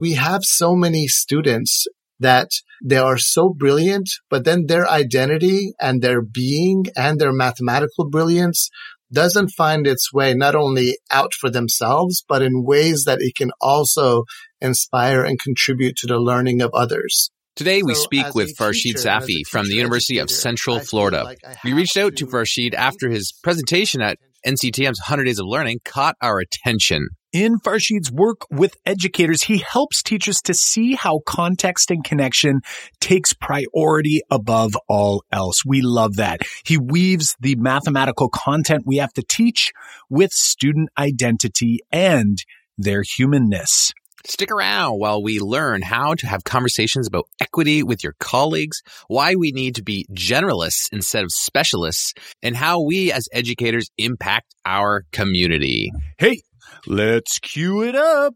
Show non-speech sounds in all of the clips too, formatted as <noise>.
we have so many students that they are so brilliant, but then their identity and their being and their mathematical brilliance doesn't find its way not only out for themselves, but in ways that it can also inspire and contribute to the learning of others. Today, we speak with Farshid Safi from the University of Central Florida. Like we reached out to Farshid after his presentation at NCTM's 100 Days of Learning caught our attention. In Farshid's work with educators, he helps teachers to see how context and connection takes priority above all else. We love that. He weaves the mathematical content we have to teach with student identity and their humanness. Stick around while we learn how to have conversations about equity with your colleagues, why we need to be generalists instead of specialists, and how we as educators impact our community. Hey, let's cue it up.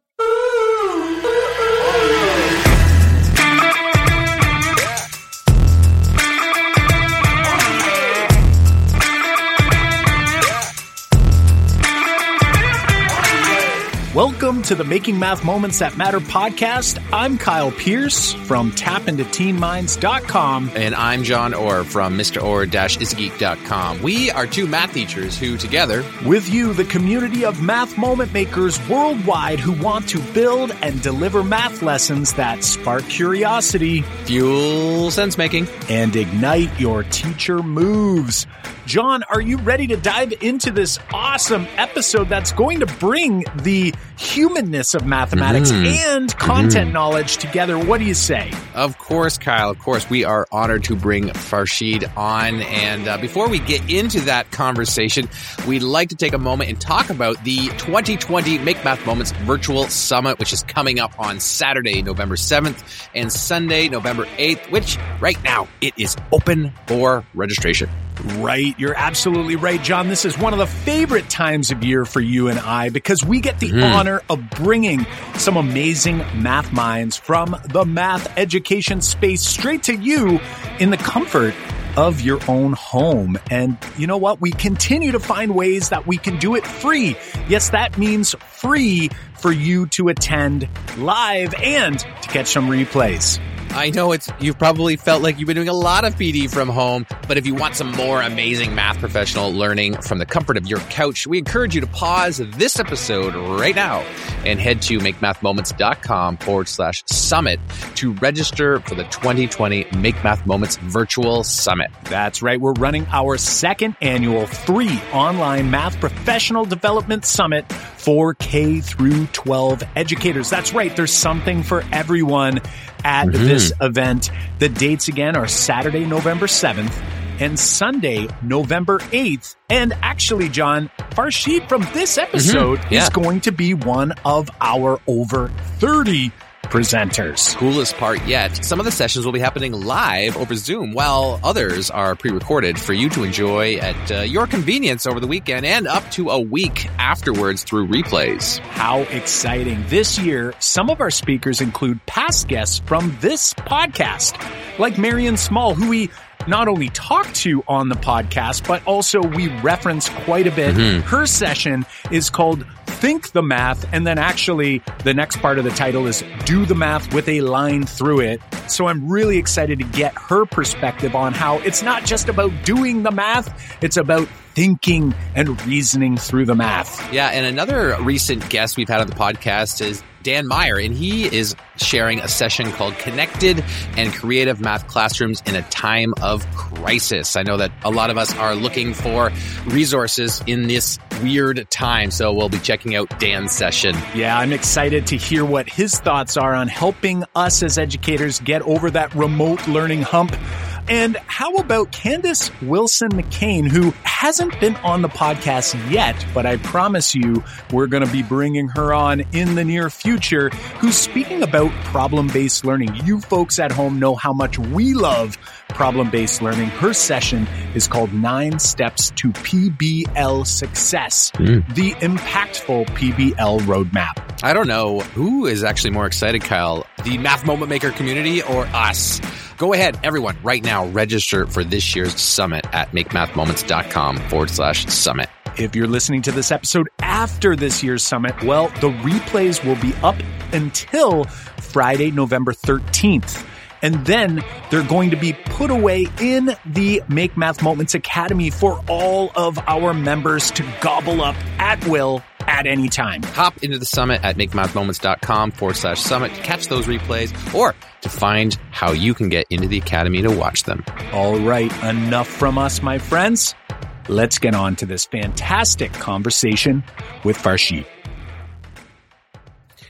Welcome to the Making Math Moments That Matter podcast. I'm Kyle Pearce from tapintoteenminds.com. And I'm Jon Orr from MrOrr-isgeek.com. We are two math teachers who together, with you, the community of math moment makers worldwide who want to build and deliver math lessons that spark curiosity, fuel sense making, and ignite your teacher moves. Jon, are you ready to dive into this awesome episode that's going to bring the humanness of mathematics mm-hmm. and content mm-hmm. knowledge together? What do you say? Of course, Kyle. Of course, we are honored to bring Farshid on. And uh, before we get into that conversation, we'd like to take a moment and talk about the 2020 Make Math Moments Virtual Summit, which is coming up on Saturday, November 7th and Sunday, November 8th, which right now it is open for registration. Right. You're absolutely right, Jon. This is one of the favorite times of year for you and I because we get the mm. honor of bringing some amazing math minds from the math education space straight to you in the comfort of your own home. And you know what? We continue to find ways that we can do it free. Yes, that means free for you to attend live and to catch some replays. I know it's you've probably felt like you've been doing a lot of PD from home, but if you want some more amazing math professional learning from the comfort of your couch, we encourage you to pause this episode right now and head to makemathmoments.com forward slash summit to register for the 2020 Make Math Moments Virtual Summit. That's right. We're running our second annual free online math professional development summit for K through 12 educators. That's right. There's something for everyone at mm-hmm. this event. The dates again are Saturday, November 7th and Sunday, November 8th. And actually, Jon, Farshid from this episode mm-hmm. yeah. is going to be one of our over 30 presenters. Coolest part yet, some of the sessions will be happening live over Zoom, while others are pre-recorded for you to enjoy at uh, your convenience over the weekend and up to a week afterwards through replays. How exciting. This year, some of our speakers include past guests from this podcast, like Marian Small, who we not only talk to on the podcast, but also we reference quite a bit. Mm-hmm. Her session is called Think the Math, and then actually the next part of the title is Do the Math with a Line Through It. So I'm really excited to get her perspective on how it's not just about doing the math, it's about thinking and reasoning through the math. Yeah, and another recent guest we've had on the podcast is Dan Meyer, and he is sharing a session called Connected and Creative Math Classrooms in a Time of Crisis. I know that a lot of us are looking for resources in this weird time, so we'll be checking out Dan's session. Yeah, I'm excited to hear what his thoughts are on helping us as educators get over that remote learning hump. And how about Candace Wilson McCain, who hasn't been on the podcast yet, but I promise you we're going to be bringing her on in the near future, who's speaking about problem based learning. You folks at home know how much we love problem based learning. Her session is called Nine Steps to PBL Success, mm. the impactful PBL roadmap. I don't know who is actually more excited, Kyle, the Math Moment Maker community or us. Go ahead, everyone, right now, register for this year's summit at makemathmoments.com forward slash summit. If you're listening to this episode after this year's summit, well, the replays will be up until Friday, November 13th. And then they're going to be put away in the Make Math Moments Academy for all of our members to gobble up at will at any time. Hop into the summit at makemathmoments.com forward slash summit to catch those replays or to find how you can get into the academy to watch them. All right, enough from us, my friends. Let's get on to this fantastic conversation with Farshid.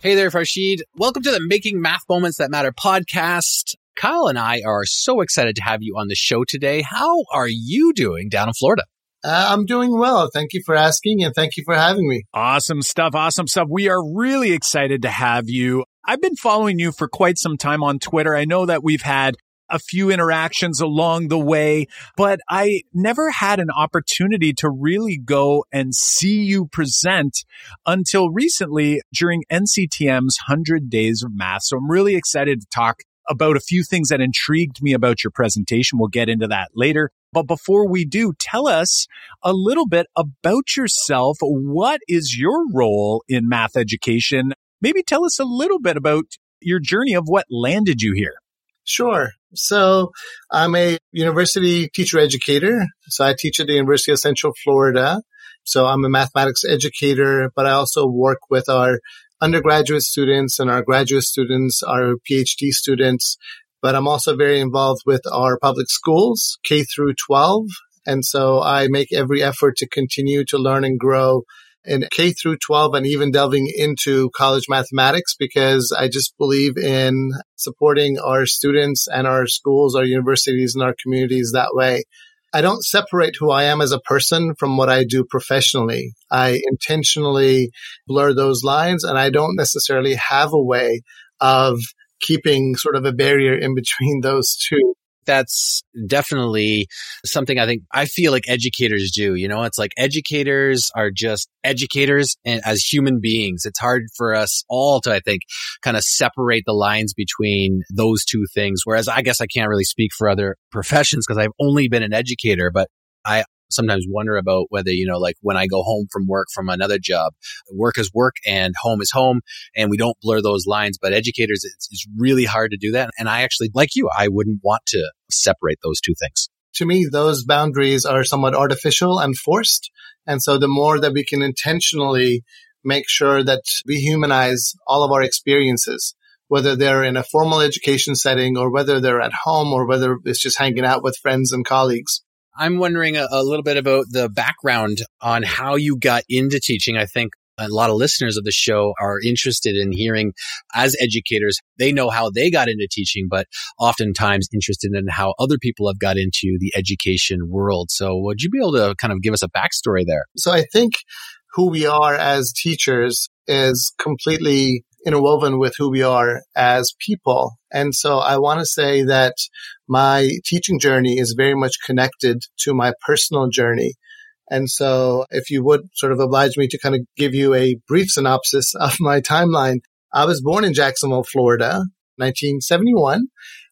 Hey there, Farshid. Welcome to the Making Math Moments That Matter podcast. Kyle and I are so excited to have you on the show today. How are you doing down in Florida? Uh, I'm doing well. Thank you for asking and thank you for having me. Awesome stuff. Awesome stuff. We are really excited to have you. I've been following you for quite some time on Twitter. I know that we've had a few interactions along the way, but I never had an opportunity to really go and see you present until recently during NCTM's 100 Days of Math. So I'm really excited to talk about a few things that intrigued me about your presentation. We'll get into that later. But before we do, tell us a little bit about yourself. What is your role in math education? Maybe tell us a little bit about your journey of what landed you here. Sure. So I'm a university teacher educator. So I teach at the University of Central Florida. So I'm a mathematics educator, but I also work with our undergraduate students and our graduate students, our PhD students. But I'm also very involved with our public schools, K through 12. And so I make every effort to continue to learn and grow in K through 12 and even delving into college mathematics because I just believe in supporting our students and our schools, our universities and our communities that way. I don't separate who I am as a person from what I do professionally. I intentionally blur those lines and I don't necessarily have a way of keeping sort of a barrier in between <laughs> those two that's definitely something I think I feel like educators do. You know, it's like educators are just educators and as human beings. It's hard for us all to, I think, kind of separate the lines between those two things. Whereas I guess I can't really speak for other professions because I've only been an educator, but I sometimes wonder about whether, you know, like when I go home from work from another job, work is work and home is home and we don't blur those lines. But educators, it's, it's really hard to do that. And I actually, like you, I wouldn't want to separate those two things. To me, those boundaries are somewhat artificial and forced. And so the more that we can intentionally make sure that we humanize all of our experiences, whether they're in a formal education setting or whether they're at home or whether it's just hanging out with friends and colleagues. I'm wondering a, a, little bit about the background on how you got into teaching. I think a lot of listeners of the show are interested in hearing as educators, they know how they got into teaching, but oftentimes interested in how other people have got into the education world. So would you be able to kind of give us a backstory there? So I think who we are as teachers is completely interwoven with who we are as people. And so I want to say that my teaching journey is very much connected to my personal journey. And so if you would sort of oblige me to kind of give you a brief synopsis <laughs> of my timeline, I was born in Jacksonville, Florida, 1971.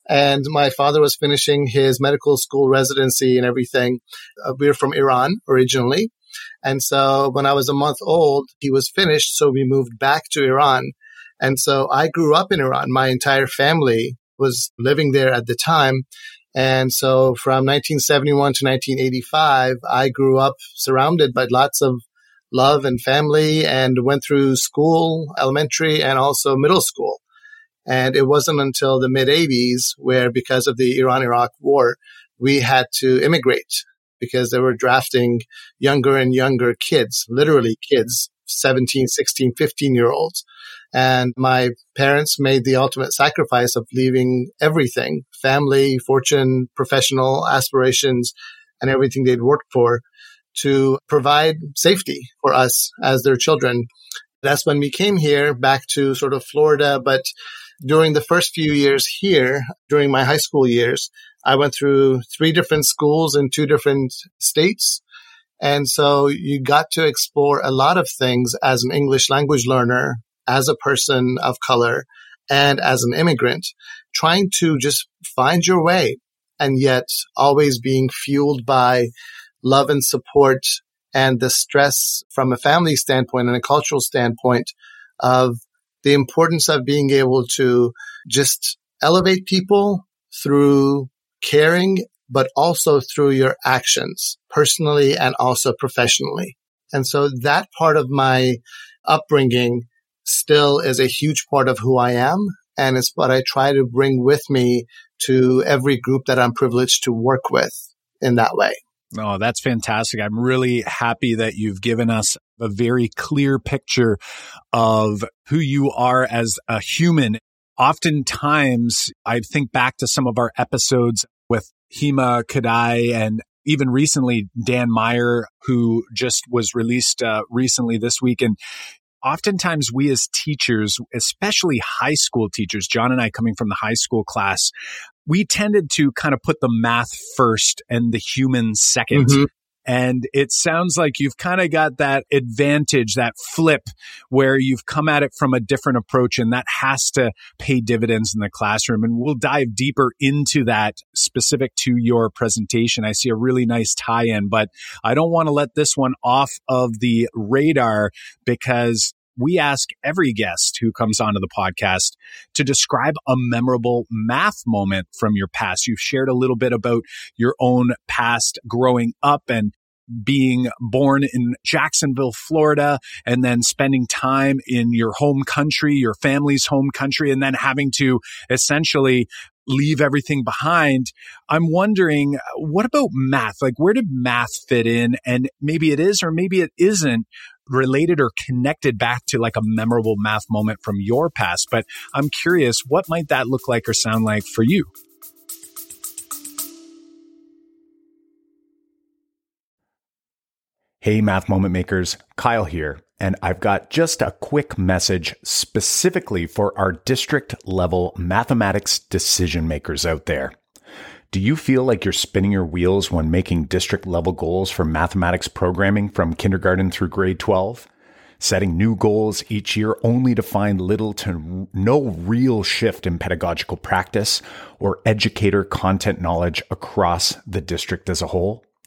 And my father was finishing his medical school residency and everything. Uh, we are from Iran originally. And so when I was a month old, he was finished. So we moved back to Iran. And so I grew up in Iran. My entire family was living there at the time. And so from 1971 to 1985, I grew up surrounded by lots of love and family and went through school, elementary and also middle school. And it wasn't until the mid 80s where because of the Iran Iraq war, we had to immigrate because they were drafting younger and younger kids, literally kids, 17, 16, 15 year olds. And my parents made the ultimate sacrifice of leaving everything, family, fortune, professional aspirations, and everything they'd worked for to provide safety for us as their children. That's when we came here back to sort of Florida. But during the first few years here, during my high school years, I went through three different schools in two different states. And so you got to explore a lot of things as an English language learner as a person of color and as an immigrant, trying to just find your way and yet always being fueled by love and support and the stress from a family standpoint and a cultural standpoint of the importance of being able to just elevate people through caring, but also through your actions personally and also professionally. And so that part of my upbringing still is a huge part of who I am. And it's what I try to bring with me to every group that I'm privileged to work with in that way. Oh, that's fantastic. I'm really happy that you've given us a very clear picture of who you are as a human. Oftentimes, I think back to some of our episodes with Hema Khodai and even recently Dan Meyer, who just was released uh, recently this week. And oftentimes we as teachers, especially high school teachers, John and I coming from the high school class, we tended to kind of put the math first and the human 2nd mm-hmm. And it sounds like you've kind of got that advantage, that flip where you've come at it from a different approach and that has to pay dividends in the classroom. And we'll dive deeper into that specific to your presentation. I see a really nice tie in, but I don't want to let this one off of the radar because we ask every guest who comes onto the podcast to describe a memorable math moment from your past. You've shared a little bit about your own past growing up and being born in Jacksonville, Florida, and then spending time in your home country, your family's home country, and then having to essentially leave everything behind. I'm wondering, what about math? Like, where did math fit in? And maybe it is, or maybe it isn't related or connected back to like a memorable math moment from your past. But I'm curious, what might that look like or sound like for you? Hey, Math Moment Makers, Kyle here, and I've got just a quick message specifically for our district level mathematics decision makers out there. Do you feel like you're spinning your wheels when making district level goals for mathematics programming from kindergarten through grade 12? Setting new goals each year only to find little to no real shift in pedagogical practice or educator content knowledge across the district as a whole?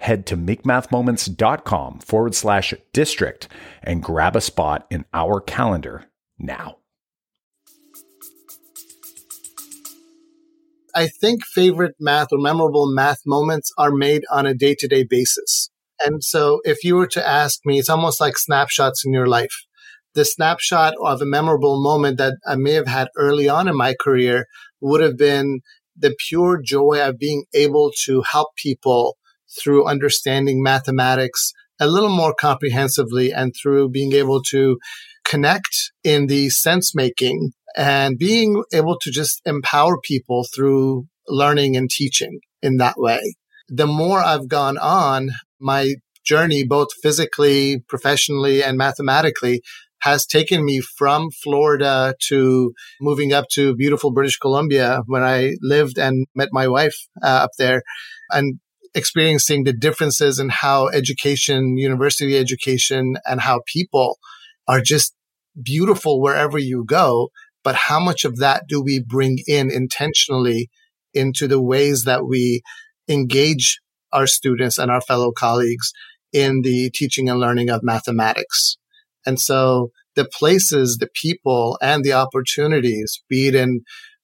head to makemathmoments.com forward slash district and grab a spot in our calendar now. I think favorite math or memorable math moments are made on a day to day basis. And so if you were to ask me, it's almost like snapshots in your life. The snapshot of a memorable moment that I may have had early on in my career would have been the pure joy of being able to help people through understanding mathematics a little more comprehensively and through being able to connect in the sense making and being able to just empower people through learning and teaching in that way. The more I've gone on, my journey, both physically, professionally, and mathematically, has taken me from Florida to moving up to beautiful British Columbia when I lived and met my wife uh, up there. And experiencing the differences in how education, university education, and how people are just beautiful wherever you go. But how much of that do we bring in intentionally into the ways that we engage our students and our fellow colleagues in the teaching and learning of mathematics? And so the places, the people, and the opportunities, be it in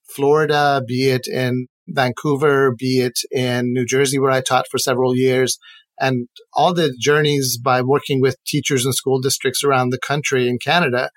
Florida, be it in Vancouver, be it in New Jersey, where I taught for several years, and all the journeys by working with teachers and school districts around the country in Canada,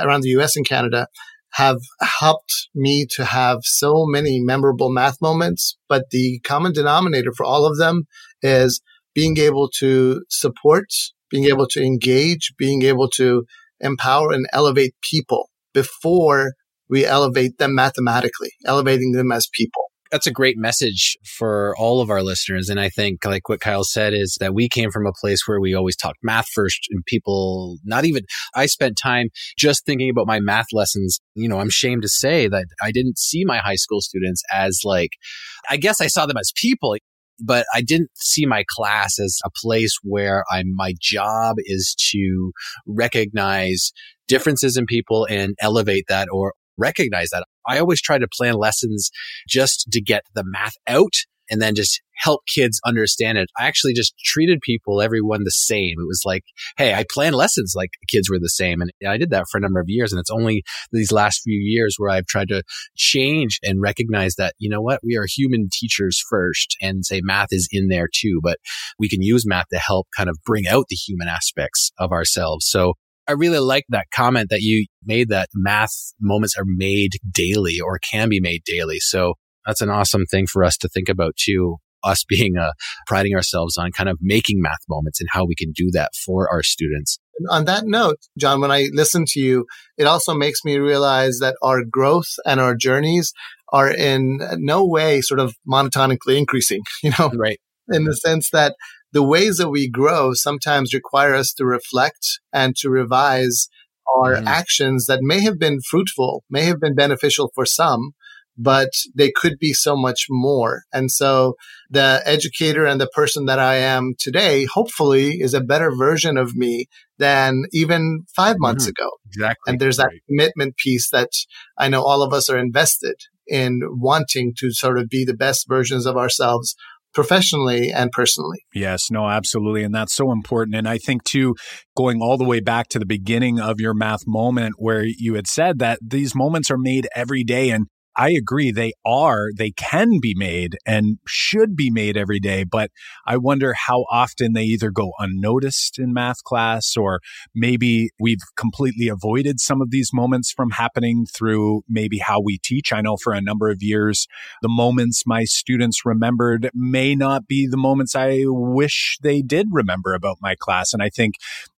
around the US and Canada, have helped me to have so many memorable math moments. But the common denominator for all of them is being able to support, being able to engage, being able to empower and elevate people before we elevate them mathematically, elevating them as people. That's a great message for all of our listeners. And I think like what Kyle said is that we came from a place where we always talked math first and people not even, I spent time just thinking about my math lessons. You know, I'm ashamed to say that I didn't see my high school students as like, I guess I saw them as people but I didn't see my class as a place where I, my job is to recognize differences in people and elevate that or recognize that. I always try to plan lessons just to get the math out and then just help kids understand it. I actually just treated people, everyone the same. It was like, hey, I plan lessons like kids were the same. And I did that for a number of years. And it's only these last few years where I've tried to change and recognize that, you know what, we are human teachers first and say math is in there too. But we can use math to help kind of bring out the human aspects of ourselves. So I really like that comment that you made that math moments are made daily or can be made daily. So that's an awesome thing for us to think about too. Us <laughs> being uh, priding ourselves on kind of making math moments and how we can do that for our students. On that note, Jon, when I listen to you, it also makes me realize that our growth and our journeys are in no way sort of monotonically increasing, <laughs> you know, right. in the sense that the ways that we grow sometimes require us to reflect and to revise our mm. actions that may have been fruitful, may have been beneficial for some, but they could be so much more. And so the educator and the person that I am today, hopefully is a better version of me than even five months mm, ago. Exactly. And there's that right. commitment piece that I know all of us are invested in wanting to sort of be the best versions of ourselves professionally and personally. Yes, no, absolutely. And that's so important. And I think, too, going all the way back to the beginning of your math moment where you had said that these moments are made every day. And I agree. They are, they can be made and should be made every day. But I wonder how often they either go unnoticed in math class or maybe we've completely avoided some of these moments from happening through maybe how we teach. I know for a number of years, the moments my students remembered may not be the moments I wish they did remember about my class. And I think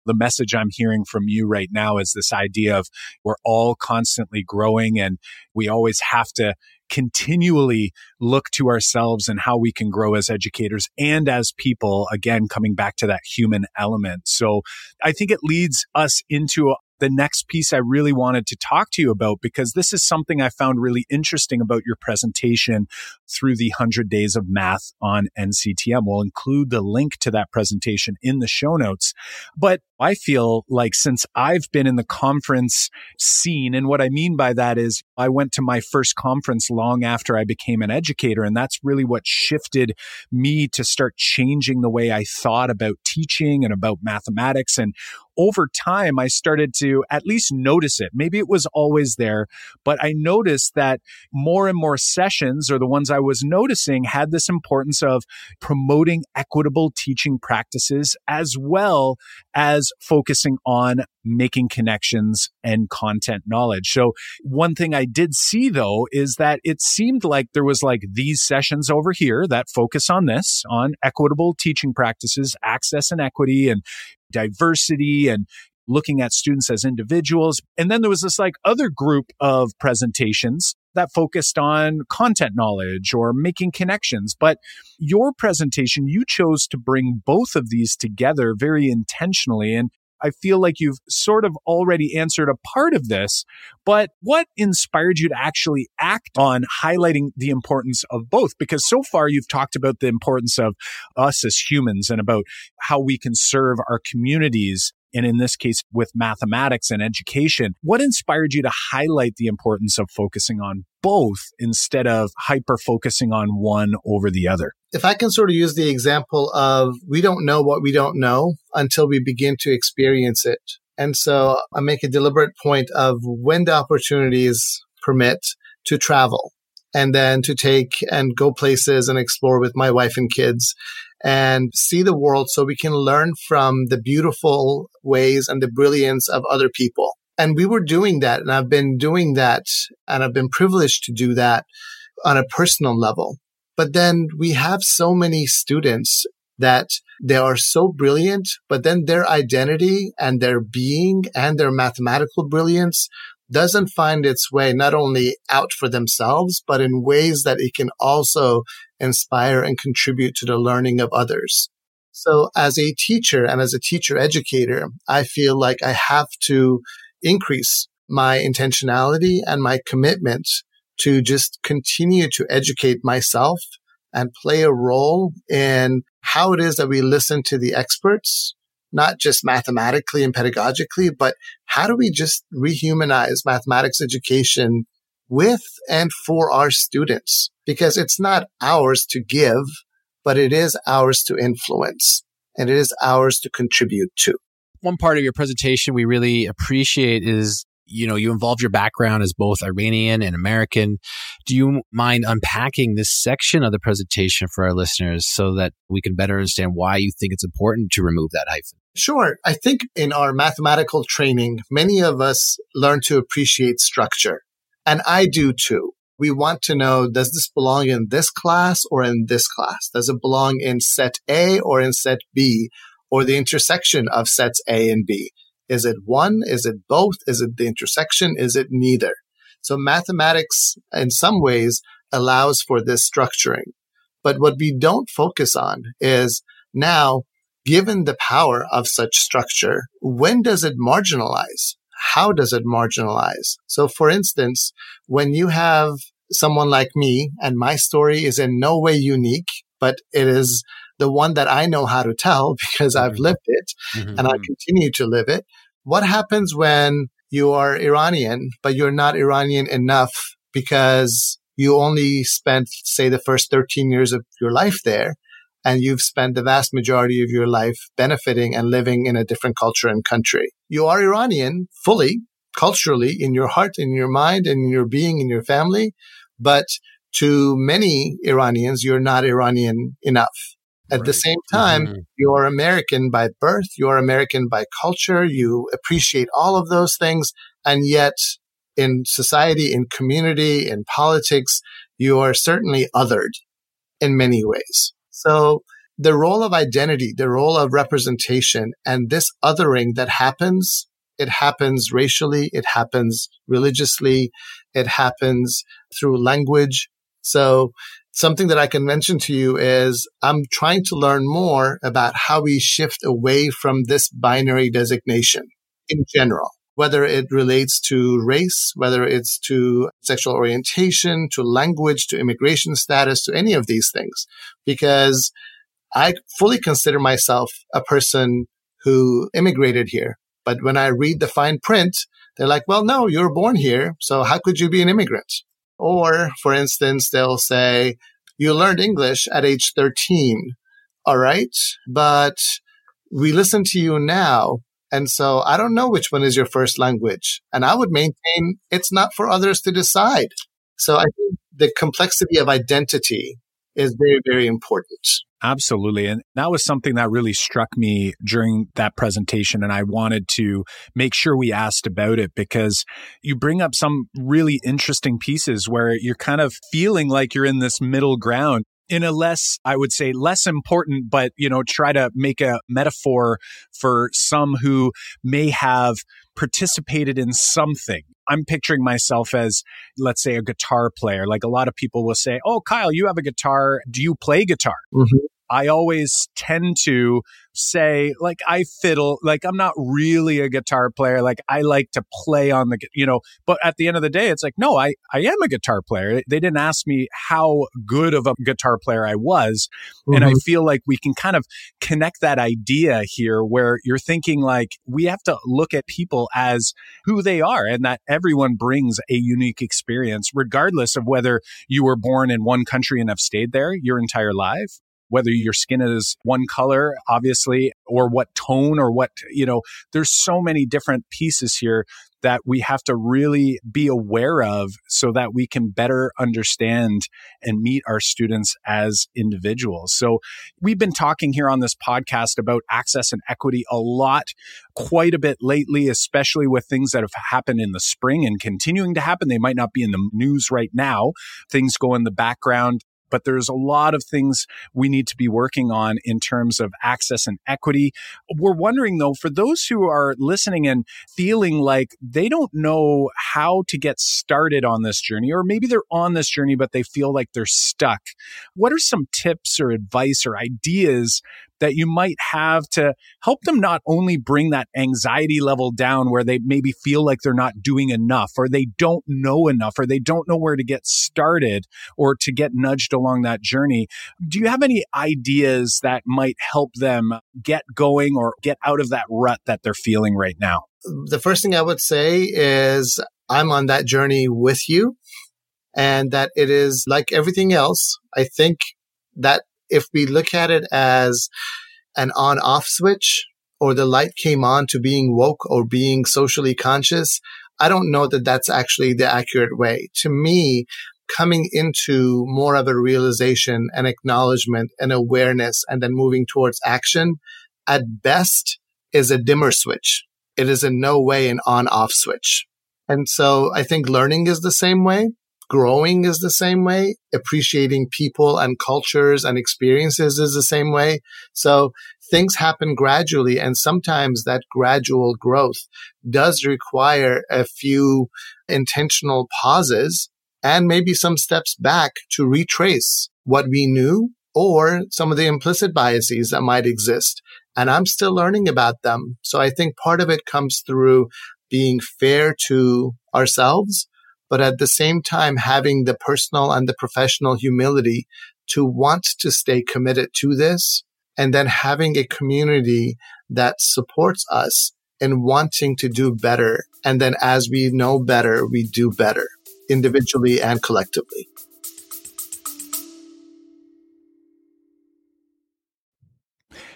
the message I'm hearing from you right now is this idea of we're all constantly growing and we always have to continually look to ourselves and how we can grow as educators and as people. Again, coming back to that human element. So I think it leads us into the next piece I really wanted to talk to you about because this is something I found really interesting about your presentation through the 100 Days of Math on NCTM. We'll include the link to that presentation in the show notes. But I feel like since I've been in the conference scene, and what I mean by that is I went to my first conference long after I became an educator. And that's really what shifted me to start changing the way I thought about teaching and about mathematics. And over time, I started to at least notice it. Maybe it was always there, but I noticed that more and more sessions or the ones I was noticing had this importance of promoting equitable teaching practices as well as focusing on making connections and content knowledge. So one thing I did see though is that it seemed like there was like these sessions over here that focus on this, on equitable teaching practices, access and equity and diversity and looking at students as individuals. And then there was this like other group of presentations that focused on content knowledge or making connections. But your presentation, you chose to bring both of these together very intentionally. And I feel like you've sort of already answered a part of this, but what inspired you to actually act on highlighting the importance of both? Because so far you've talked about the importance of us as humans and about how we can serve our communities and in this case with mathematics and education. What inspired you to highlight the importance of focusing on both instead of hyper focusing on one over the other? If I can sort of use the example of we don't know what we don't know until we begin to experience it. And so I make a deliberate point of when the opportunities permit to travel and then to take and go places and explore with my wife and kids and see the world so we can learn from the beautiful ways and the brilliance of other people. And we were doing that. And I've been doing that and I've been privileged to do that on a personal level. But then we have so many students that they are so brilliant, but then their identity and their being and their mathematical brilliance doesn't find its way not only out for themselves, but in ways that it can also inspire and contribute to the learning of others. So as a teacher and as a teacher educator, I feel like I have to increase my intentionality and my commitment to just continue to educate myself and play a role in how it is that we listen to the experts not just mathematically and pedagogically, but how do we just rehumanize mathematics education with and for our students? Because it's not ours to give, but it is ours to influence and it is ours to contribute to. One part of your presentation we really appreciate is you know, you involve your background as both Iranian and American. Do you mind unpacking this section of the presentation for our listeners so that we can better understand why you think it's important to remove that hyphen? Sure. I think in our mathematical training, many of us learn to appreciate structure. And I do too. We want to know, does this belong in this class or in this class? Does it belong in set A or in set B or the intersection of sets A and B? Is it one? Is it both? Is it the intersection? Is it neither? So mathematics in some ways allows for this structuring. But what we don't focus on is now, given the power of such structure, when does it marginalize? How does it marginalize? So for instance, when you have someone like me and my story is in no way unique, but it is the one that I know how to tell <laughs> because I've mm-hmm. lived it mm-hmm. and I continue to live it. What happens when you are Iranian, but you're not Iranian enough because you only spent, say, the first 13 years of your life there and you've spent the vast majority of your life benefiting and living in a different culture and country. You are Iranian fully, culturally, in your heart, in your mind, in your being, in your family, but to many Iranians, you're not Iranian enough. At right. the same time, mm-hmm. you're American by birth, you're American by culture, you appreciate all of those things. And yet in society, in community, in politics, you are certainly othered in many ways. So the role of identity, the role of representation and this othering that happens, it happens racially, it happens religiously, it happens through language. So something that I can mention to you is I'm trying to learn more about how we shift away from this binary designation in general, whether it relates to race, whether it's to sexual orientation, to language, to immigration status, to any of these things, because I fully consider myself a person who immigrated here. But when I read the fine print, they're like, well, no, you were born here. So how could you be an immigrant? Or, for instance, they'll say, you learned English at age 13. All right. But we listen to you now. And so I don't know which one is your first language. And I would maintain it's not for others to decide. So I think the complexity of identity is very, very important. Absolutely. And that was something that really struck me during that presentation. And I wanted to make sure we asked about it because you bring up some really interesting pieces where you're kind of feeling like you're in this middle ground in a less, I would say, less important, but, you know, try to make a metaphor for some who may have participated in something. I'm picturing myself as, let's say, a guitar player. Like a lot of people will say, Oh, Kyle, you have a guitar. Do you play guitar? Mm-hmm. I always tend to say, like, I fiddle, like, I'm not really a guitar player. Like, I like to play on the, you know, but at the end of the day, it's like, no, I, I am a guitar player. They didn't ask me how good of a guitar player I was. Mm-hmm. And I mm-hmm. feel like we can kind of connect that idea here where you're thinking, like, we have to look at people as who they are and that everyone brings a unique experience, regardless of whether you were born in one country and have stayed there your entire life whether your skin is one color, obviously, or what tone or what, you know, there's so many different pieces here that we have to really be aware of so that we can better understand and meet our students as individuals. So we've been talking here on this podcast about access and equity a lot, quite a bit lately, especially with things that have happened in the spring and continuing to happen. They might not be in the news right now. Things go in the background but there's a lot of things we need to be working on in terms of access and equity. We're wondering though, for those who are listening and feeling like they don't know how to get started on this journey, or maybe they're on this journey, but they feel like they're stuck, what are some tips or advice or ideas that you might have to help them not only bring that anxiety level down where they maybe feel like they're not doing enough or they don't know enough or they don't know where to get started or to get nudged along that journey. Do you have any ideas that might help them get going or get out of that rut that they're feeling right now? The first thing I would say is I'm on that journey with you and that it is like everything else. I think that if we look at it as an on off switch or the light came on to being woke or being socially conscious, I don't know that that's actually the accurate way. To me, coming into more of a realization and acknowledgement and awareness and then moving towards action at best is a dimmer switch. It is in no way an on off switch. And so I think learning is the same way growing is the same way. Appreciating people and cultures and experiences is the same way. So things happen gradually. And sometimes that gradual growth does require a few intentional pauses and maybe some steps back to retrace what we knew or some of the implicit biases that might exist. And I'm still learning about them. So I think part of it comes through being fair to ourselves but at the same time, having the personal and the professional humility to want to stay committed to this and then having a community that supports us in wanting to do better. And then as we know better, we do better individually and collectively.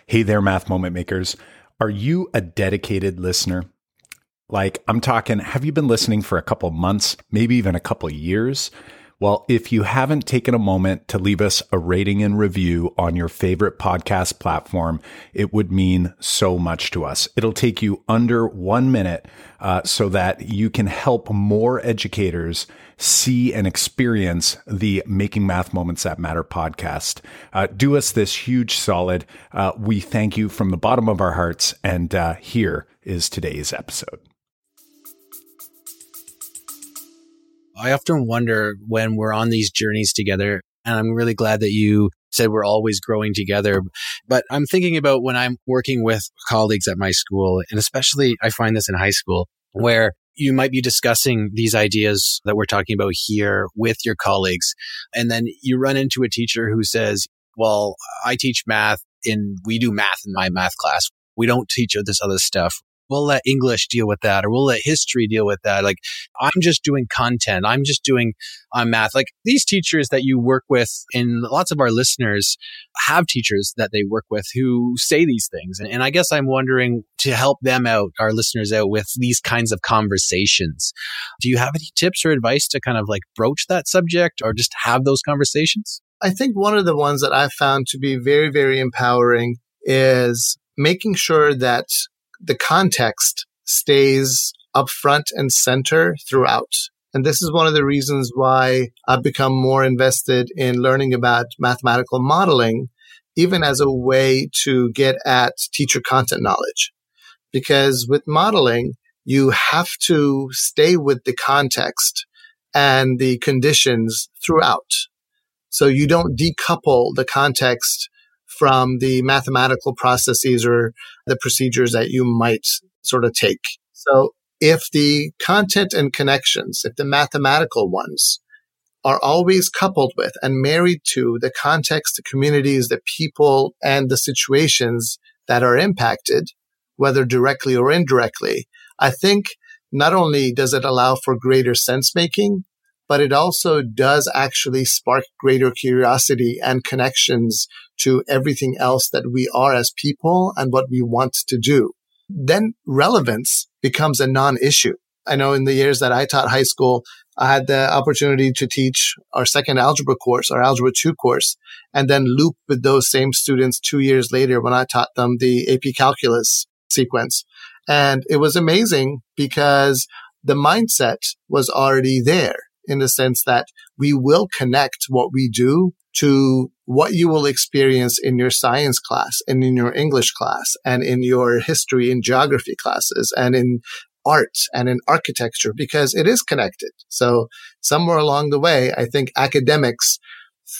Hey there, Math Moment Makers. Are you a dedicated listener? Like, I'm talking, have you been listening for a couple months, maybe even a couple years? Well, if you haven't taken a moment to leave us a rating and review on your favorite podcast platform, it would mean so much to us. It'll take you under one minute uh, so that you can help more educators see and experience the Making Math Moments That Matter podcast. Uh, do us this huge solid. Uh, we thank you from the bottom of our hearts. And uh, here is today's episode. I often wonder when we're on these journeys together, and I'm really glad that you said we're always growing together. But I'm thinking about when I'm working with colleagues at my school, and especially I find this in high school, where you might be discussing these ideas that we're talking about here with your colleagues. And then you run into a teacher who says, well, I teach math and we do math in my math class. We don't teach this other stuff we'll let English deal with that or we'll let history deal with that. Like I'm just doing content. I'm just doing uh, math. Like these teachers that you work with and lots of our listeners have teachers that they work with who say these things. And, and I guess I'm wondering to help them out, our listeners out with these kinds of conversations. Do you have any tips or advice to kind of like broach that subject or just have those conversations? I think one of the ones that I've found to be very, very empowering is making sure that the context stays up front and center throughout. And this is one of the reasons why I've become more invested in learning about mathematical modeling, even as a way to get at teacher content knowledge. Because with modeling, you have to stay with the context and the conditions throughout. So you don't decouple the context from the mathematical processes or the procedures that you might sort of take. So if the content and connections, if the mathematical ones are always coupled with and married to the context, the communities, the people, and the situations that are impacted, whether directly or indirectly, I think not only does it allow for greater sense making, but it also does actually spark greater curiosity and connections to everything else that we are as people and what we want to do. Then relevance becomes a non-issue. I know in the years that I taught high school, I had the opportunity to teach our second algebra course, our algebra two course, and then loop with those same students two years later when I taught them the AP calculus sequence. And it was amazing because the mindset was already there in the sense that we will connect what we do to what you will experience in your science class and in your English class and in your history and geography classes and in art and in architecture because it is connected. So somewhere along the way, I think academics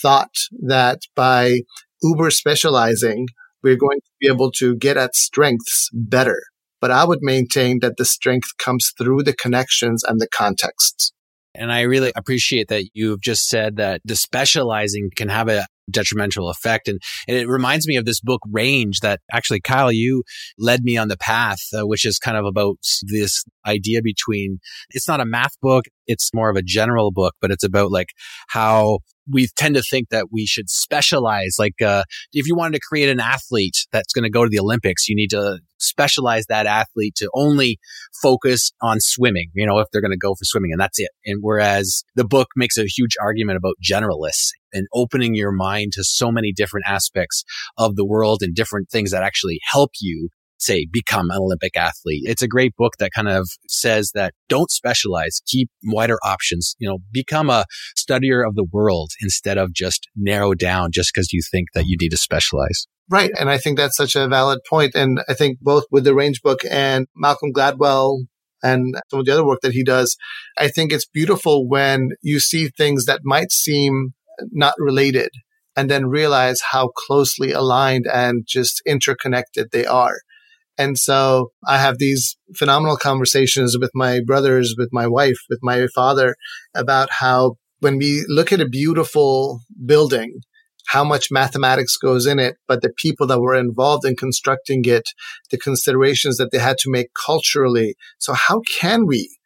thought that by uber specializing, we're going to be able to get at strengths better. But I would maintain that the strength comes through the connections and the contexts. And I really appreciate that you've just said that the specializing can have a detrimental effect. And, and, it reminds me of this book Range that actually, Kyle, you led me on the path, uh, which is kind of about this idea between, it's not a math book. It's more of a general book, but it's about like how we tend to think that we should specialize. Like, uh, if you wanted to create an athlete that's going to go to the Olympics, you need to specialize that athlete to only focus on swimming, you know, if they're going to go for swimming and that's it. And whereas the book makes a huge argument about generalists and opening your mind to so many different aspects of the world and different things that actually help you say become an Olympic athlete. It's a great book that kind of says that don't specialize, keep wider options, you know, become a studier of the world instead of just narrow down just because you think that you need to specialize. Right. And I think that's such a valid point. And I think both with the range book and Malcolm Gladwell and some of the other work that he does, I think it's beautiful when you see things that might seem not related and then realize how closely aligned and just interconnected they are. And so I have these phenomenal conversations with my brothers, with my wife, with my father about how when we look at a beautiful building, how much mathematics goes in it, but the people that were involved in constructing it, the considerations that they had to make culturally. So how can we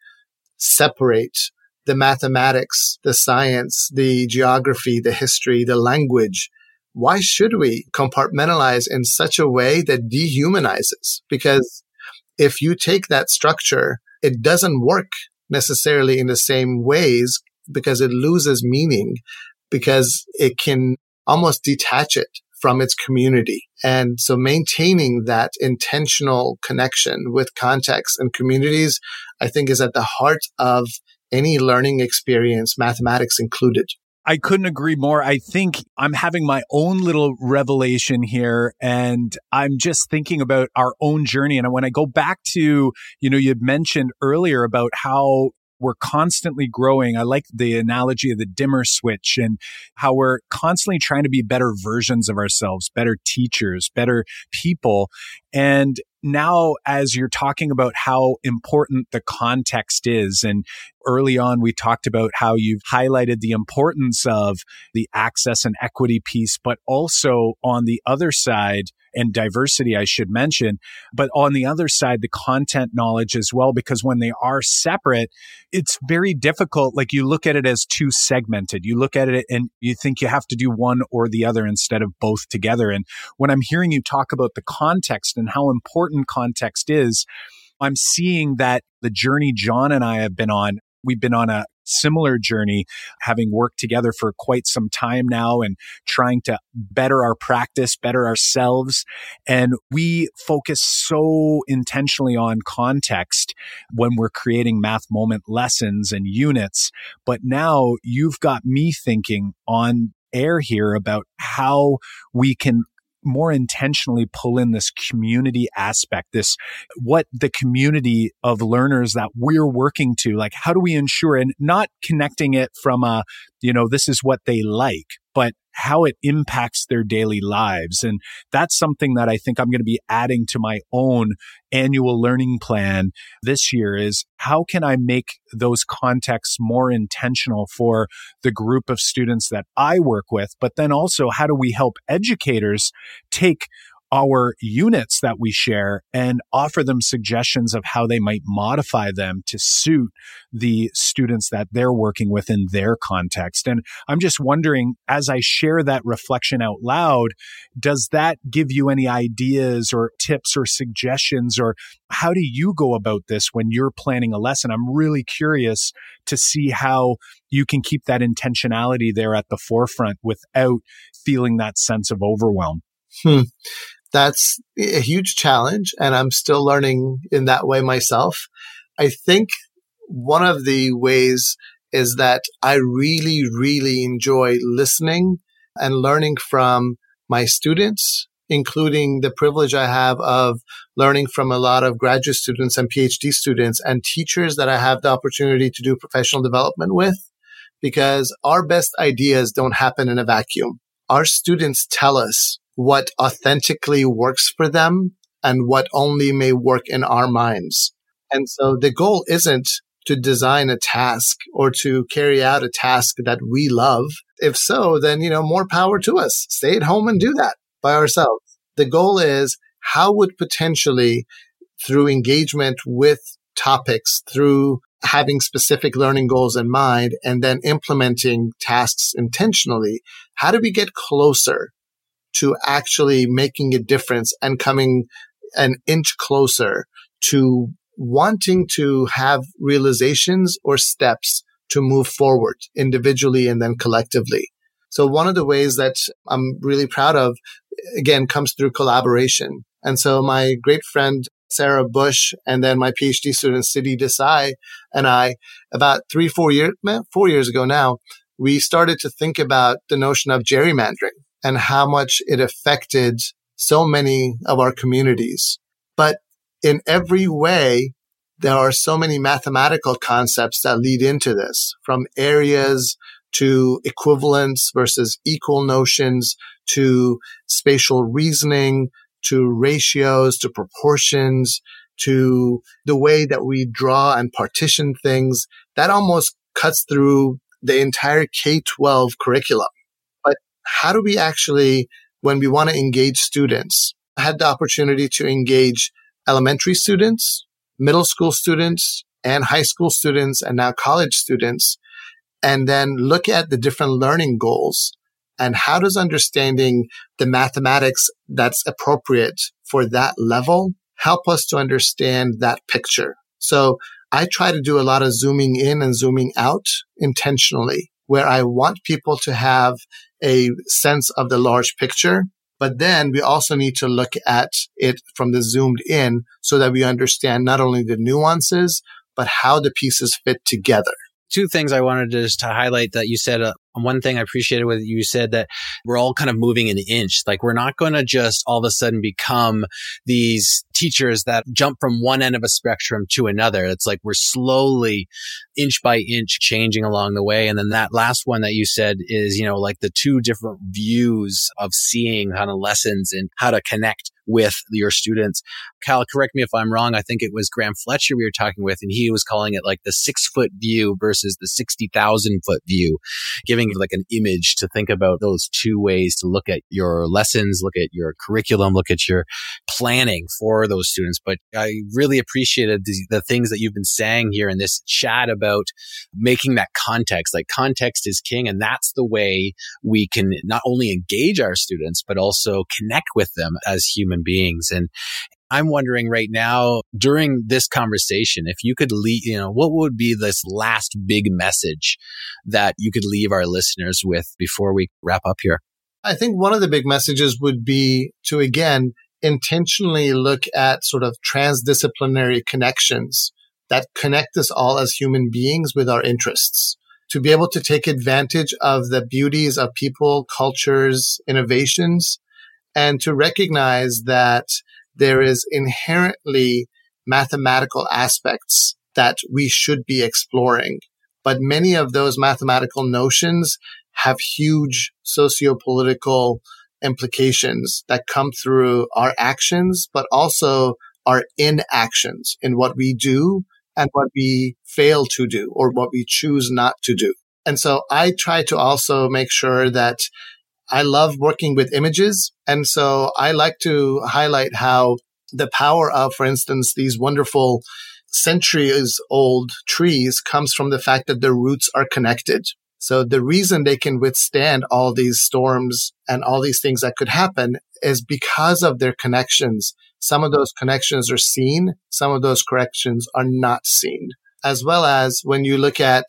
separate the mathematics, the science, the geography, the history, the language why should we compartmentalize in such a way that dehumanizes? Because if you take that structure, it doesn't work necessarily in the same ways because it loses meaning because it can almost detach it from its community. And so maintaining that intentional connection with context and communities, I think is at the heart of any learning experience, mathematics included. I couldn't agree more. I think I'm having my own little revelation here and I'm just thinking about our own journey. And when I go back to, you know, you mentioned earlier about how we're constantly growing. I like the analogy of the dimmer switch and how we're constantly trying to be better versions of ourselves, better teachers, better people. And now as you're talking about how important the context is and early on we talked about how you've highlighted the importance of the access and equity piece but also on the other side and diversity, I should mention. But on the other side, the content knowledge as well, because when they are separate, it's very difficult. Like you look at it as too segmented. You look at it and you think you have to do one or the other instead of both together. And when I'm hearing you talk about the context and how important context is, I'm seeing that the journey Jon and I have been on, we've been on a similar journey, having worked together for quite some time now and trying to better our practice, better ourselves. And we focus so intentionally on context when we're creating math moment lessons and units. But now you've got me thinking on air here about how we can more intentionally pull in this community aspect, this what the community of learners that we're working to, like how do we ensure and not connecting it from a, you know, this is what they like, but how it impacts their daily lives. And that's something that I think I'm going to be adding to my own annual learning plan this year is how can I make those contexts more intentional for the group of students that I work with? But then also, how do we help educators take our units that we share and offer them suggestions of how they might modify them to suit the students that they're working with in their context. And I'm just wondering, as I share that reflection out loud, does that give you any ideas or tips or suggestions or how do you go about this when you're planning a lesson? I'm really curious to see how you can keep that intentionality there at the forefront without feeling that sense of overwhelm. Hmm that's a huge challenge. And I'm still learning in that way myself. I think one of the ways is that I really, really enjoy listening and learning from my students, including the privilege I have of learning from a lot of graduate students and PhD students and teachers that I have the opportunity to do professional development with because our best ideas don't happen in a vacuum. Our students tell us what authentically works for them and what only may work in our minds. And so the goal isn't to design a task or to carry out a task that we love. If so, then, you know, more power to us. Stay at home and do that by ourselves. The goal is how would potentially through engagement with topics, through having specific learning goals in mind and then implementing tasks intentionally, how do we get closer to actually making a difference and coming an inch closer to wanting to have realizations or steps to move forward individually and then collectively. So one of the ways that I'm really proud of, again, comes through collaboration. And so my great friend, Sarah Bush, and then my PhD student, Siddhi Desai, and I, about three, four years, four years ago now, we started to think about the notion of gerrymandering and how much it affected so many of our communities. But in every way, there are so many mathematical concepts that lead into this from areas to equivalence versus equal notions to spatial reasoning to ratios to proportions to the way that we draw and partition things that almost cuts through the entire K-12 curriculum. How do we actually, when we want to engage students, I had the opportunity to engage elementary students, middle school students and high school students and now college students and then look at the different learning goals and how does understanding the mathematics that's appropriate for that level help us to understand that picture. So I try to do a lot of zooming in and zooming out intentionally where I want people to have a sense of the large picture but then we also need to look at it from the zoomed in so that we understand not only the nuances, but how the pieces fit together. Two things I wanted to just to highlight that you said uh, one thing I appreciated with you said that we're all kind of moving an inch. Like we're not going to just all of a sudden become these teachers that jump from one end of a spectrum to another. It's like we're slowly inch by inch changing along the way. And then that last one that you said is, you know, like the two different views of seeing kind of lessons and how to connect with your students. Kyle, correct me if I'm wrong. I think it was Graham Fletcher we were talking with, and he was calling it like the six foot view versus the 60,000 foot view, giving like an image to think about those two ways to look at your lessons, look at your curriculum, look at your planning for those students. But I really appreciated the, the things that you've been saying here in this chat about making that context. Like context is king. And that's the way we can not only engage our students, but also connect with them as human beings. And I'm wondering right now during this conversation, if you could leave, you know, what would be this last big message that you could leave our listeners with before we wrap up here? I think one of the big messages would be to again intentionally look at sort of transdisciplinary connections that connect us all as human beings with our interests. To be able to take advantage of the beauties of people, cultures, innovations, and to recognize that there is inherently mathematical aspects that we should be exploring. But many of those mathematical notions have huge socio-political implications that come through our actions, but also our inactions in what we do and what we fail to do or what we choose not to do. And so I try to also make sure that I love working with images. And so I like to highlight how the power of, for instance, these wonderful centuries old trees comes from the fact that their roots are connected. So the reason they can withstand all these storms and all these things that could happen is because of their connections. Some of those connections are seen. Some of those corrections are not seen. As well as when you look at,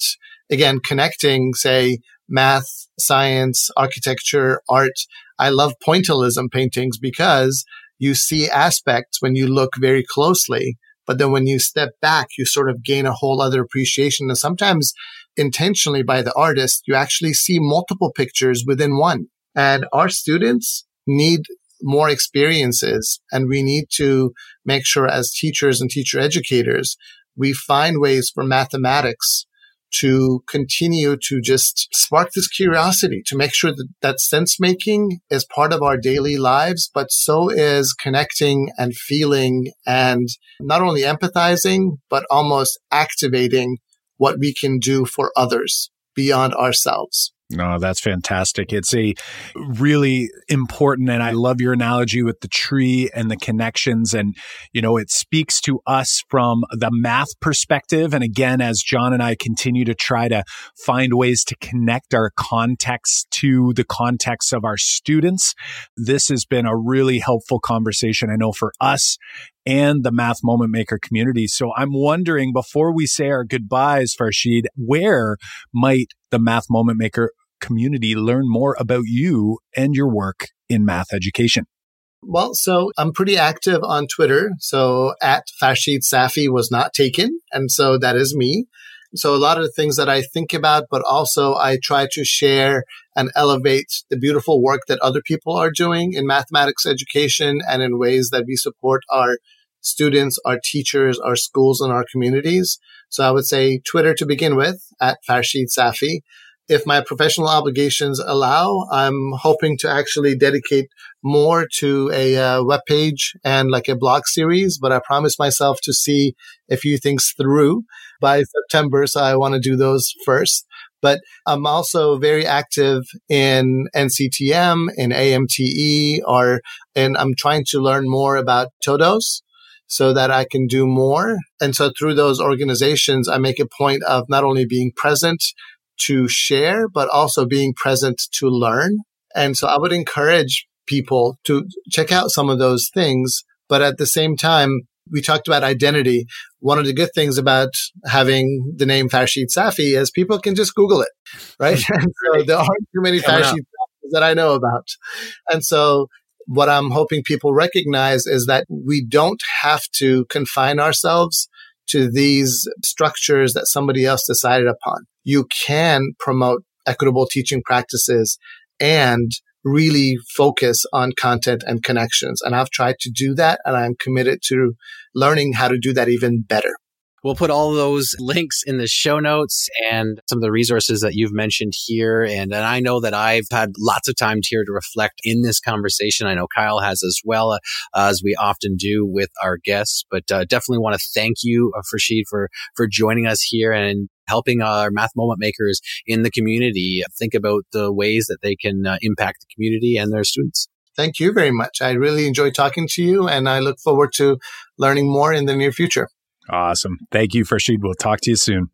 again, connecting, say, math, science, architecture, art. I love pointillism paintings because you see aspects when you look very closely. But then when you step back, you sort of gain a whole other appreciation. And sometimes intentionally by the artist, you actually see multiple pictures within one. And our students need more experiences and we need to make sure as teachers and teacher educators, we find ways for mathematics to continue to just spark this curiosity to make sure that that sense making is part of our daily lives, but so is connecting and feeling and not only empathizing, but almost activating what we can do for others beyond ourselves. No, that's fantastic. It's a really important, and I love your analogy with the tree and the connections. And, you know, it speaks to us from the math perspective. And again, as Jon and I continue to try to find ways to connect our context to the context of our students, this has been a really helpful conversation. I know for us and the Math Moment Maker community. So I'm wondering before we say our goodbyes, Farshid, where might the Math Moment Maker community learn more about you and your work in math education? Well, so I'm pretty active on Twitter. So at Farshid Safi was not taken. And so that is me. So a lot of the things that I think about, but also I try to share and elevate the beautiful work that other people are doing in mathematics education and in ways that we support our students, our teachers, our schools, and our communities. So I would say Twitter to begin with at Farshid Safi if my professional obligations allow, I'm hoping to actually dedicate more to a uh, web page and like a blog series. But I promised myself to see a few things through by September, so I want to do those first. But I'm also very active in NCTM, in AMTE, or and I'm trying to learn more about Todos so that I can do more. And so through those organizations, I make a point of not only being present, to share, but also being present to learn. And so I would encourage people to check out some of those things. But at the same time, we talked about identity. One of the good things about having the name Farshid Safi is people can just Google it, right? <laughs> and so there aren't too many Farshid Safis that I know about. And so what I'm hoping people recognize is that we don't have to confine ourselves to these structures that somebody else decided upon. You can promote equitable teaching practices and really focus on content and connections. And I've tried to do that and I'm committed to learning how to do that even better. We'll put all those links in the show notes and some of the resources that you've mentioned here. And, and I know that I've had lots of time here to reflect in this conversation. I know Kyle has as well, uh, as we often do with our guests, but uh, definitely want to thank you, uh, for, for joining us here and helping our math moment makers in the community think about the ways that they can uh, impact the community and their students. Thank you very much. I really enjoy talking to you and I look forward to learning more in the near future. Awesome. Thank you, Farshid. We'll talk to you soon.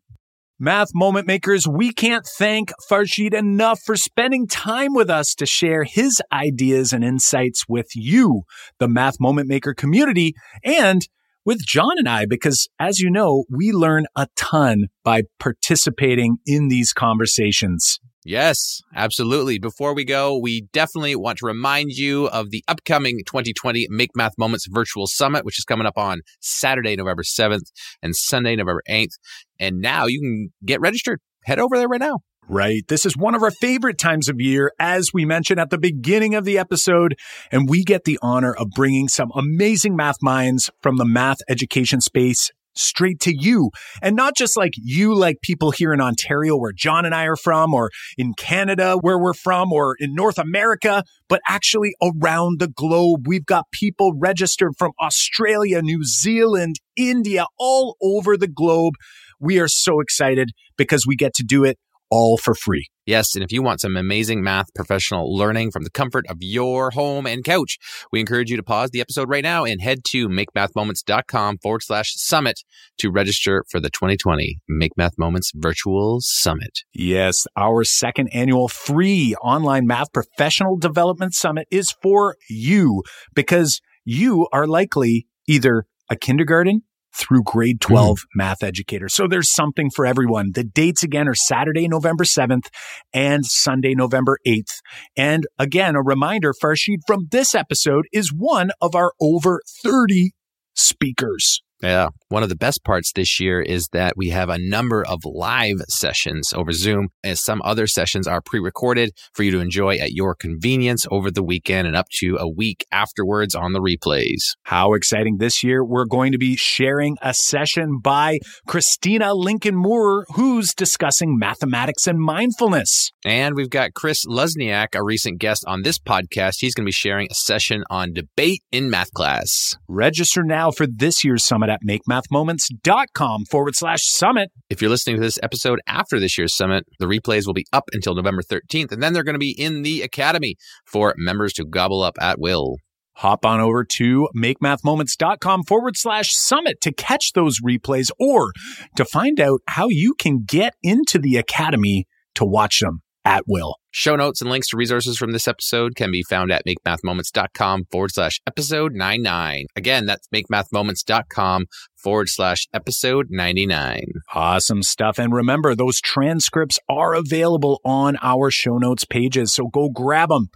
Math Moment Makers, we can't thank Farshid enough for spending time with us to share his ideas and insights with you, the Math Moment Maker community, and with Jon and I, because as you know, we learn a ton by participating in these conversations. Yes, absolutely. Before we go, we definitely want to remind you of the upcoming 2020 Make Math Moments Virtual Summit, which is coming up on Saturday, November 7th and Sunday, November 8th. And now you can get registered. Head over there right now. Right. This is one of our favorite times of year, as we mentioned at the beginning of the episode. And we get the honor of bringing some amazing math minds from the math education space straight to you. And not just like you, like people here in Ontario, where Jon and I are from, or in Canada, where we're from, or in North America, but actually around the globe. We've got people registered from Australia, New Zealand, India, all over the globe. We are so excited because we get to do it all for free. Yes, and if you want some amazing math professional learning from the comfort of your home and couch, we encourage you to pause the episode right now and head to makemathmoments.com forward slash summit to register for the 2020 Make Math Moments Virtual Summit. Yes, our second annual free online math professional development summit is for you because you are likely either a kindergarten through grade 12 mm. math educators. So there's something for everyone. The dates again are Saturday, November 7th and Sunday, November 8th. And again, a reminder, Farshid from this episode is one of our over 30 speakers. Yeah. One of the best parts this year is that we have a number of live sessions over Zoom, as some other sessions are pre recorded for you to enjoy at your convenience over the weekend and up to a week afterwards on the replays. How exciting this year! We're going to be sharing a session by Christina Lincoln Moore, who's discussing mathematics and mindfulness. And we've got Chris Luzniak, a recent guest on this podcast. He's going to be sharing a session on debate in math class. Register now for this year's summit at makemathmoments.com forward slash summit. If you're listening to this episode after this year's summit, the replays will be up until November 13th, and then they're going to be in the academy for members to gobble up at will. Hop on over to makemathmoments.com forward slash summit to catch those replays or to find out how you can get into the academy to watch them at will. Show notes and links to resources from this episode can be found at makemathmoments.com forward slash episode 99. Again, that's makemathmoments.com forward slash episode 99. Awesome stuff. And remember, those transcripts are available on our show notes pages, so go grab them.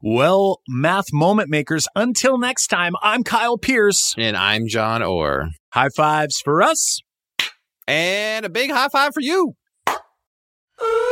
Well, math moment makers, until next time, I'm Kyle Pearce. And I'm Jon Orr. High fives for us. And a big high five for you. <laughs>